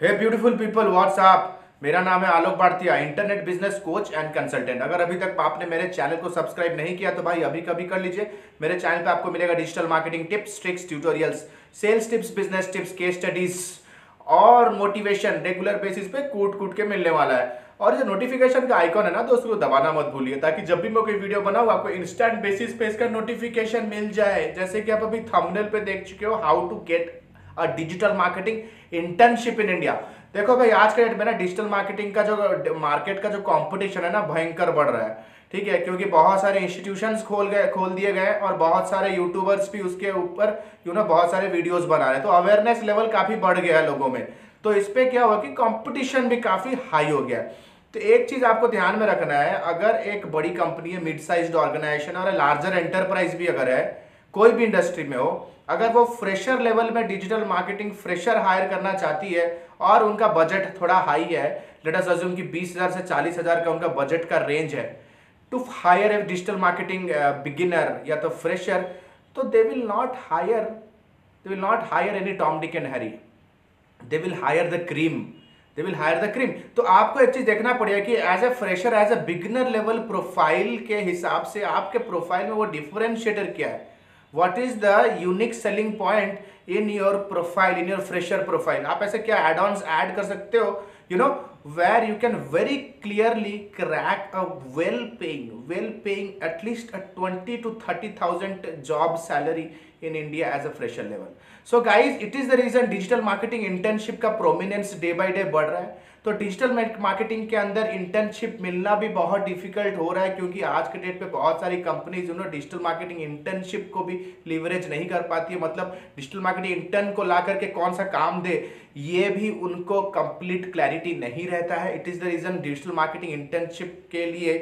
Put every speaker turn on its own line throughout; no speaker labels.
हे beautiful people WhatsApp मेरा नाम है Alok Bhartiya internet business coach and consultant अगर अभी तक आपने मेरे चैनल को सब्सक्राइब नहीं किया तो भाई अभी कभी कर लीजिए। मेरे चैनल पे आपको मिलेगा digital marketing tips tricks tutorials sales tips business tips case studies और मोटिवेशन रेगुलर बेसिस पे कूट कूट के मिलने वाला है। और जो नोटिफिकेशन का आइकॉन है ना, दोस्तों को दबाना मत भूलिए, ताकि जब भी मैं कोई वीडियो बनाऊँ, आपको इंस्टेंट बेसिस पे इसका नोटिफिकेशन मिल जाए। जैसे कि आप अभी थंबनेल पे देख चुके हो how to get a digital marketing internship in India देखो भाई, आज के डेट में ना डिजिटल मार्केटिंग का जो मार्केट का जो कंपटीशन है ना, भयंकर बढ़ रहा है। ठीक है? क्योंकि बहुत सारे इंस्टीट्यूशंस खोल गए, खोल दिए गए और बहुत सारे यूट्यूबर्स भी उसके ऊपर यू नो बहुत सारे वीडियोस बना रहे हैं। तो अवेयरनेस लेवल काफ़ी बढ़ गया है लोगों में। तो इस पर क्या हुआ कि कंपटीशन भी काफ़ी हाई हो गया तो एक चीज़ आपको ध्यान में रखना है, अगर एक बड़ी कंपनी है मिड साइज़ ऑर्गेनाइजेशन और लार्जर एंटरप्राइज भी अगर है, कोई भी इंडस्ट्री में हो अगर वो फ्रेशर लेवल में डिजिटल मार्केटिंग फ्रेशर हायर करना चाहती है और उनका बजट थोड़ा हाई है लेट अस अज्यूम कि बीस हज़ार से चालीस हज़ार का उनका बजट का रेंज है to hire a digital marketing beginner या तो फ्रेशर तो they will not hire they will not hire any Tom Dick and Harry they will hire the cream they will hire the cream तो आपको एक चीज़ देखना पड़ेगा कि as a fresher as a beginner level profile के हिसाब से आपके प्रोफ़ाइल में वो डिफरेंशिएटर क्या है? what is the unique selling point in your profile in your fresher profile आप ऐसे क्या add-ons add कर सकते हो you know where you can very clearly crack a well paying well paying at least a 20 to 30000 job salary in India as a fresher level. So guys, it is the reason digital marketing internship का prominence day by day बढ़ रहा है। तो digital marketing के अंदर internship मिलना भी बहुत डिफ़िकल्ट हो रहा है क्योंकि आज के डेट पे बहुत सारी कंपनीज़ उन्होंने डिजिटल मार्केटिंग इंटर्नशिप को भी लिवरेज नहीं कर पाती है। मतलब डिजिटल मार्केटिंग इंटर्न को ला करके कौन सा काम दे, ये भी उनको कंप्लीट क्लैरिटी नहीं रहता है। It is the reason digital marketing internship के लिए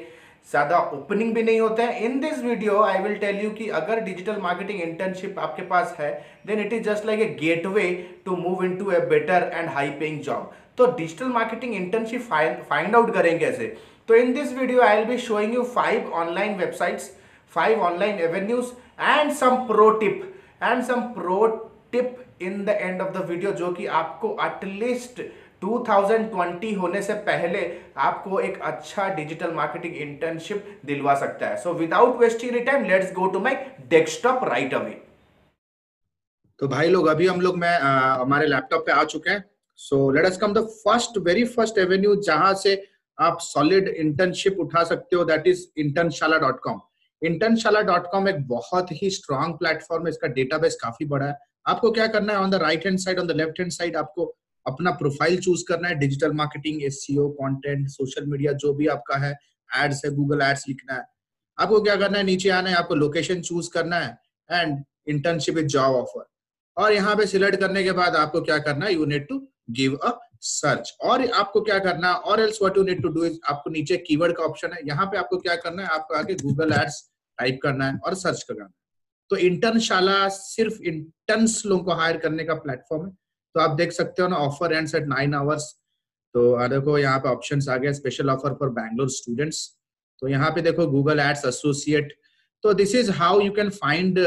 ज़्यादा ओपनिंग भी नहीं होते हैं। In this video I will tell you कि अगर डिजिटल मार्केटिंग इंटर्नशिप आपके पास है then it is just like a gateway to move into a better and high paying job तो digital marketing internship find out करेंगे कैसे तो in this video I will be showing you five online websites five online avenues and some pro tip and some pro tip in the end of the video जो कि आपको at least 2020 होने से पहले आपको एक अच्छा डिजिटल मार्केटिंग इंटर्नशिप दिलवा सकता है। So without wasting time let's go to my desktop right away तो भाई लोग, अभी हम लोग, मैं हमारे लैपटॉप पे आ चुके हैं। So let us come the first very first avenue जहाँ से आप सॉलिड इंटर्नशिप उठा सकते हो that is Internshala dot com Internshala dot com एक बहुत ही स्ट्रॉन्ग प्लेटफॉर्म है, इसका डेटाबेस काफ़ी बड़ा है। आपको क्या करना है on the right hand side on the left hand side आपको अपना प्रोफ़ाइल चूज़ करना है digital marketing as content social media जो भी आपका है एड्स है गूगल एड्स लिखना है। आपको क्या करना है? नीचे आना है, आपको लोकेशन चूज़ करना है and internship with job offer और यहाँ पे सिलेक्ट करने के बाद आपको क्या करना है? You need to give a search और आपको क्या करना है? और else what you need to do is आपको नीचे कीवर्ड का ऑप्शन है। यहाँ पे आपको क्या करना है? आपको आगे गूगल एड्स टाइप करना है और सर्च करना है। तो इंटर्नशाला सिर्फ़ इंटर्न्स लोगों को हायर करने का प्लेटफॉर्म है। तो आप देख सकते हो ना offer and at nine hours तो देखो, यहाँ पे ऑप्शन आ गया special offer for Bangalore students तो यहाँ पे देखो गूगल एड्स एसोसिएट तो this is how you can find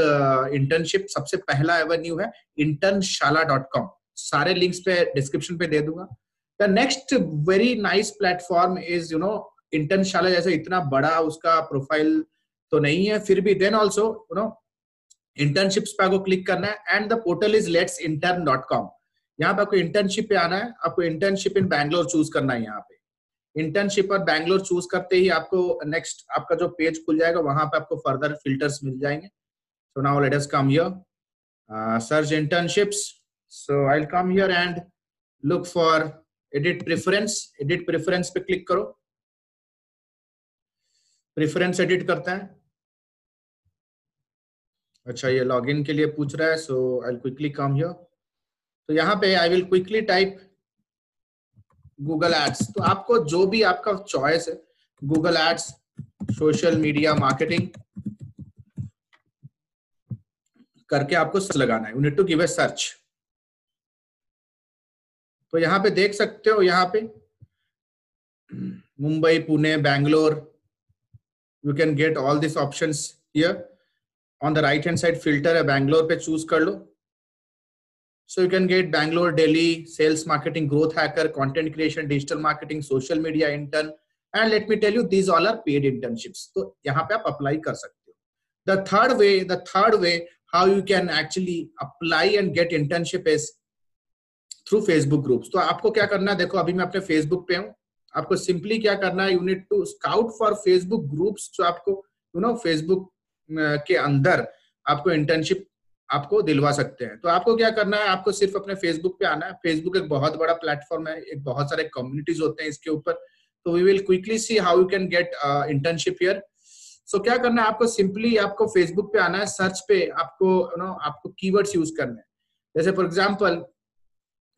internship सबसे पहला एवेन्यू है इंटर्नशाला डॉट कॉम सारे लिंक्स पे डिस्क्रिप्शन पे दे दूँगा. The next very nice platform is you know Internshala जैसे इतना बड़ा उसका प्रोफ़ाइल तो नहीं है, फिर भी then also you know internships पे आपको क्लिक करना है. And the portal is let's intern dot com यहाँ पे आपको इंटर्नशिप पे आना है, आपको इंटर्नशिप इन बैंगलोर चूज़ करना है यहाँ पे। इंटर्नशिप और बैंगलोर चूज़ करते ही आपको नेक्स्ट आपका जो पेज खुल जाएगा, वहाँ पे आपको फर्दर फिल्टर्स मिल जाएँगे। So now let us come here search internships so I come here and look for edit preference edit preference पे क्लिक करो। प्रेफरेंस एडिट करते हैं। अच्छा ये लॉगिन के लिए पूछ रहा है सो आई क्विकली कम हियर तो यहाँ पे I will quickly type Google ads तो आपको जो भी आपका चॉइस है Google ads social media marketing करके आपको लगाना है. टू गिव ए सर्च तो यहाँ पे देख सकते हो, यहाँ पे Mumbai, Pune, Bangalore you can get all this option here on the right hand side filter है, बैंगलोर पे चूज़ कर लो. So you can get Bangalore Delhi sales marketing growth hacker, content creation, digital marketing, social media intern. And let me tell you, these all are paid internships. So यहाँ पे आप apply कर सकते हो. The third way, the third way how you can actually apply and get internship is through Facebook groups. तो आपको क्या करना है देखो अभी मैं अपने Facebook पे हूँ आपको सिंपली क्या करना है you need to scout for Facebook groups जो आपको यू नो फेसबुक के अंदर आपको इंटर्नशिप आपको दिलवा सकते हैं। तो आपको क्या करना है, आपको सिर्फ़ अपने फेसबुक पे आना है। फेसबुक एक बहुत बड़ा प्लेटफॉर्म है, एक बहुत सारे कम्युनिटीज होते हैं इसके ऊपर। तो we will quickly see how you can get internship here so क्या करना है, आपको सिंपली आपको फेसबुक पे आना है सर्च पे आपको यू नो आपको कीवर्ड्स यूज़ करना है। जैसे फॉर एग्ज़ाम्पल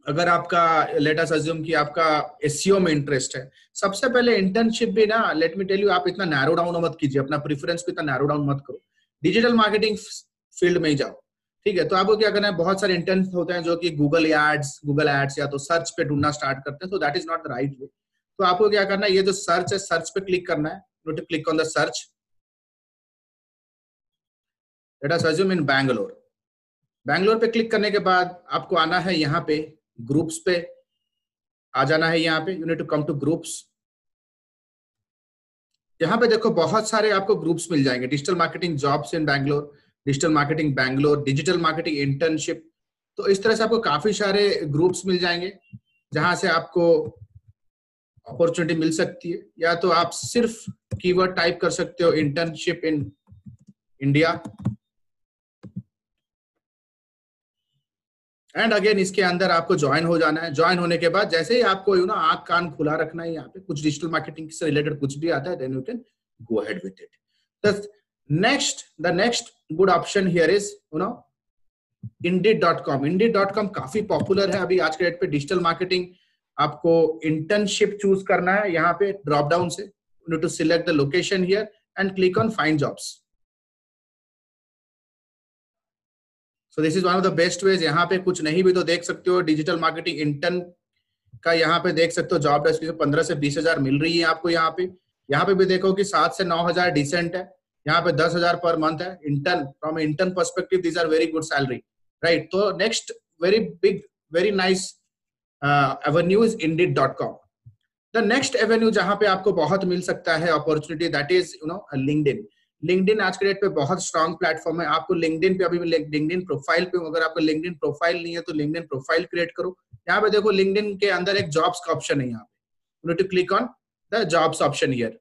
अगर आपका लेटस अज्यूम कि आपका एससीओ में इंटरेस्ट है, सबसे पहले इंटर्नशिप भी ना लेट मी टेल यू आप इतना नैरो डाउन मत कीजिए, अपना प्रेफरेंस को इतना नैरो डाउन मत करो। डिजिटल मार्केटिंग फ़ील्ड में ही जाओ। ठीक है तो आपको क्या करना है, बहुत सारे इंटर्न होते हैं जो कि गूगल एड्स गूगल एड्स या तो सर्च पे ढूंढना स्टार्ट करते हैं तो that is not the right way तो आपको क्या करना है, ये जो सर्च है सर्च पे क्लिक करना है click on the search let us assume in Bangalore Bangalore पे क्लिक करने के बाद आपको आना है यहाँ पे ग्रुप्स पे. आ जाना है यहाँ पे you need to come to groups यहाँ पे देखो, बहुत सारे आपको ग्रुप्स मिल जाएँगे digital marketing jobs in Bangalore digital marketing Bangalore, digital marketing internship. तो इस तरह से आपको काफ़ी सारे ग्रुप्स मिल जाएँगे, जहाँ से आपको अपॉर्चुनिटी मिल सकती है। या तो आप सिर्फ़ कीवर्ड टाइप कर सकते हो internship in India and again इसके अंदर आपको ज्वाइन हो जाना है। ज्वाइन होने के बाद जैसे ही आपको यू ना आँख कान खुला रखना है यहाँ पे, कुछ डिजिटल मार्केटिंग से रिलेटेड कुछ भी आता है then you can go ahead with it next the next good option here is you know indeed.com indeed.com काफ़ी पॉपुलर है अभी आज के डेट पे डिजिटल मार्केटिंग आपको इंटर्नशिप चूज़ करना है यहाँ पे ड्रॉप डाउन से। To select the location here and click on find jobs so this is one of the best ways यहाँ पे कुछ नहीं भी तो देख सकते हो। डिजिटल मार्केटिंग इंटर्न का यहाँ पे देख सकते हो। जॉब डेस्क्रिप्शन पंद्रह से बीस हज़ार मिल रही है आपको यहाँ पे। यहाँ पे भी देखो कि सात से नौ हज़ार डिसेंट है। यहाँ पे दस हज़ार पर मंथ है intern from intern perspective these are very good salary right तो next very big very nice avenue is indeed dot com the next avenue जहाँ पे आपको बहुत मिल सकता है opportunity that is you know LinkedIn LinkedIn आज के डेट पे बहुत स्ट्रॉन्ग प्लेटफॉर्म है। आपको लिंक्डइन पे अभी लिंक्डइन प्रोफ़ाइल पे, अगर आपको लिंक्डइन प्रोफ़ाइल नहीं है तो लिंक्डइन प्रोफ़ाइल क्रिएट करो। यहाँ पे देखो लिंक्डइन के अंदर एक जॉब्स का ऑप्शन है यहाँ पे। To click on the jobs option here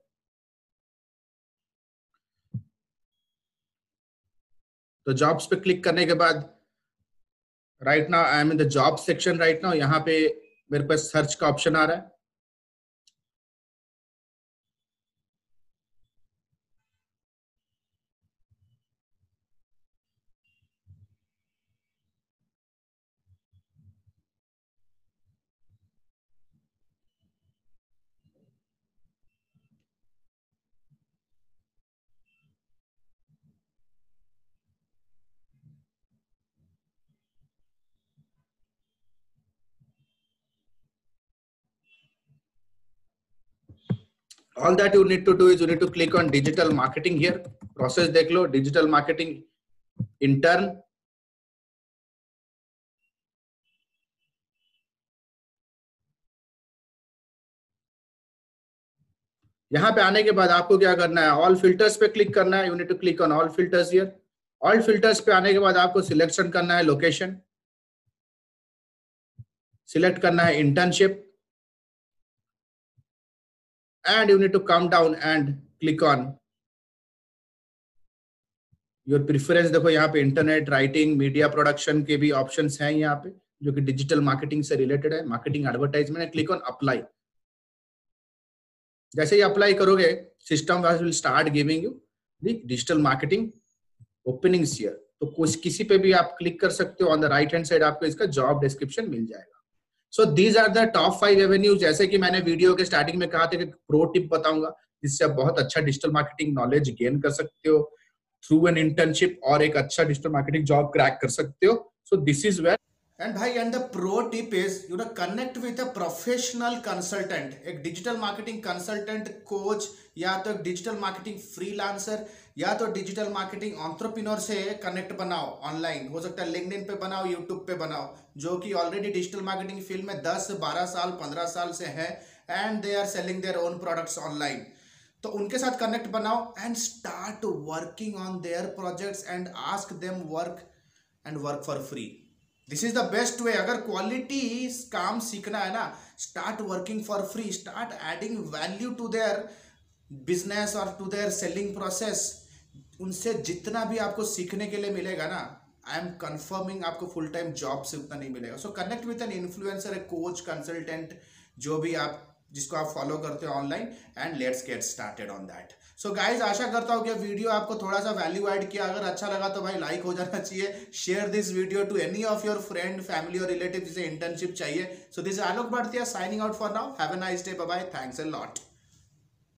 तो जॉब्स पे क्लिक करने के बाद right now I am in the job section right now यहाँ पे मेरे पास सर्च का ऑप्शन आ रहा है। All that you need to do is you need to click on digital marketing here. Process देख लो, digital marketing intern यहाँ पे आने के बाद आपको क्या करना है? ऑल फिल्टर्स पे क्लिक करना है. You need to click on all filters here all filters पे आने के बाद आपको सिलेक्शन करना है लोकेशन सिलेक्ट करना है internship and you need to come down and click on your preference देखो, यहाँ पे इंटरनेट राइटिंग मीडिया प्रोडक्शन के भी ऑप्शंस हैं यहाँ पे, जो कि डिजिटल मार्केटिंग से रिलेटेड है। Marketing advertisement click on apply जैसे ही अप्लाई करोगे system will start giving you digital marketing openings here तो कुछ, किसी पे भी आप क्लिक कर सकते हो। On the right hand side आपको इसका जॉब डिस्क्रिप्शन मिल जाएगा। So these are the top five avenues जैसे कि मैंने वीडियो के स्टार्टिंग में कहा था कि प्रो टिप बताऊँगा, जिससे आप बहुत अच्छा डिजिटल मार्केटिंग नॉलेज गेन कर सकते हो थ्रू एन इंटर्नशिप और एक अच्छा डिजिटल मार्केटिंग जॉब क्रैक कर सकते हो। So this is where and भाई and the pro tip is you know connect with a professional consultant एक डिजिटल मार्केटिंग कंसल्टेंट कोच या तो एक डिजिटल मार्केटिंग फ्रीलांसर या तो डिजिटल मार्केटिंग ऑन्ट्रप्रिनोर से कनेक्ट बनाओ ऑनलाइन हो सकता है लिंक्डइन पे बनाओ यूट्यूब पे बनाओ, जो कि ऑलरेडी डिजिटल मार्केटिंग फ़ील्ड में 10 12 साल 15 साल से है and they are selling their own products online तो उनके साथ कनेक्ट बनाओ and start working on their projects and ask them work and work for free this is the best way अगर क्वालिटी काम सीखना है ना start working for free start adding value to their business और to their selling process उनसे जितना भी आपको सीखने के लिए मिलेगा ना आई एम कन्फर्मिंग आपको फुल टाइम जॉब से उतना नहीं मिलेगा। So connect with an influencer a coach consultant जो भी आप, जिसको आप फॉलो करते हो online and let's get started on that so guys आशा करता हूँ कि वीडियो आपको थोड़ा सा वैल्यू ऐड किया। अगर अच्छा लगा तो भाई लाइक हो जाना चाहिए। Share this video to any of your friend family और रिलेटिव जिसे इंटर्नशिप चाहिए। So this Alok Bharatiya signing out for now have a nice day bye thanks a lot